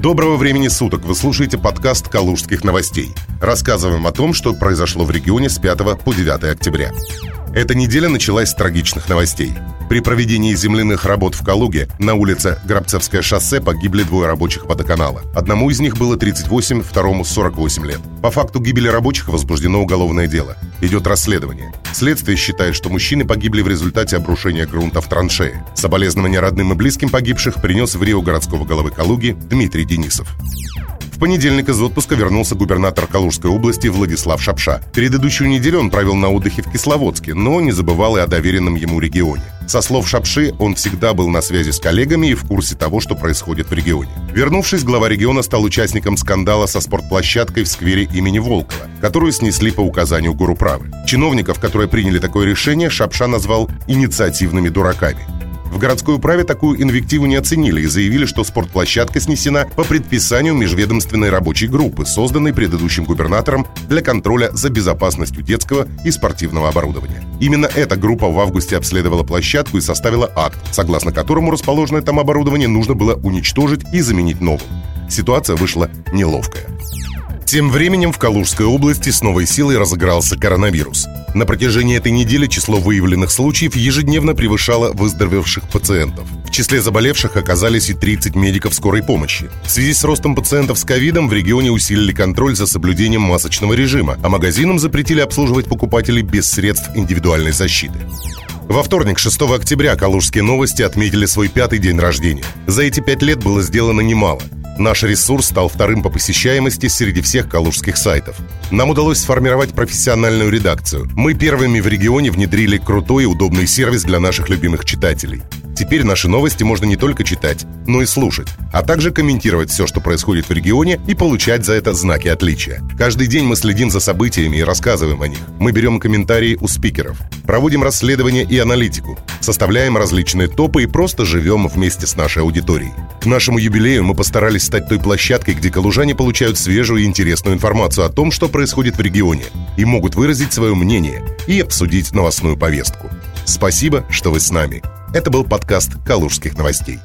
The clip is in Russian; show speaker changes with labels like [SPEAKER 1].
[SPEAKER 1] Доброго времени суток! Вы слушаете подкаст «Калужских новостей». Рассказываем о том, что произошло в регионе с 5 по 9 октября. Эта неделя началась с трагичных новостей. При проведении земляных работ в Калуге на улице Грабцевское шоссе погибли двое рабочих водоканала. Одному из них было 38, второму 48 лет. По факту гибели рабочих возбуждено уголовное дело. Идет расследование. Следствие считает, что мужчины погибли в результате обрушения грунта в траншее. Соболезнования родным и близким погибших принес в Рио городского головы Калуги Дмитрий Денисов. В понедельник из отпуска вернулся губернатор Калужской области Владислав Шапша. Предыдущую неделю он провел на отдыхе в Кисловодске, но не забывал и о доверенном ему регионе. Со слов Шапши, он всегда был на связи с коллегами и в курсе того, что происходит в регионе. Вернувшись, глава региона стал участником скандала со спортплощадкой в сквере имени Волкова, которую снесли по указанию Гуруправы. Чиновников, которые приняли такое решение, Шапша назвал «инициативными дураками». В городской управе такую инвективу не оценили и заявили, что спортплощадка снесена по предписанию межведомственной рабочей группы, созданной предыдущим губернатором для контроля за безопасностью детского и спортивного оборудования. Именно эта группа в августе обследовала площадку и составила акт, согласно которому расположенное там оборудование нужно было уничтожить и заменить новым. Ситуация вышла неловкая. Тем временем в Калужской области с новой силой разыгрался коронавирус. На протяжении этой недели число выявленных случаев ежедневно превышало выздоровевших пациентов. В числе заболевших оказались и 30 медиков скорой помощи. В связи с ростом пациентов с ковидом в регионе усилили контроль за соблюдением масочного режима, а магазинам запретили обслуживать покупателей без средств индивидуальной защиты. Во вторник, 6 октября, Калужские новости отметили свой пятый день рождения. За эти пять лет было сделано немало – Наш ресурс стал вторым по посещаемости среди всех калужских сайтов. Нам удалось сформировать профессиональную редакцию. Мы первыми в регионе внедрили крутой и удобный сервис для наших любимых читателей. Теперь наши новости можно не только читать, но и слушать, а также комментировать все, что происходит в регионе и получать за это знаки отличия. Каждый день мы следим за событиями и рассказываем о них. Мы берем комментарии у спикеров, проводим расследования и аналитику, составляем различные топы и просто живем вместе с нашей аудиторией. К нашему юбилею мы постарались стать той площадкой, где калужане получают свежую и интересную информацию о том, что происходит в регионе, и могут выразить свое мнение и обсудить новостную повестку. Спасибо, что вы с нами. Это был подкаст «Калужских новостей».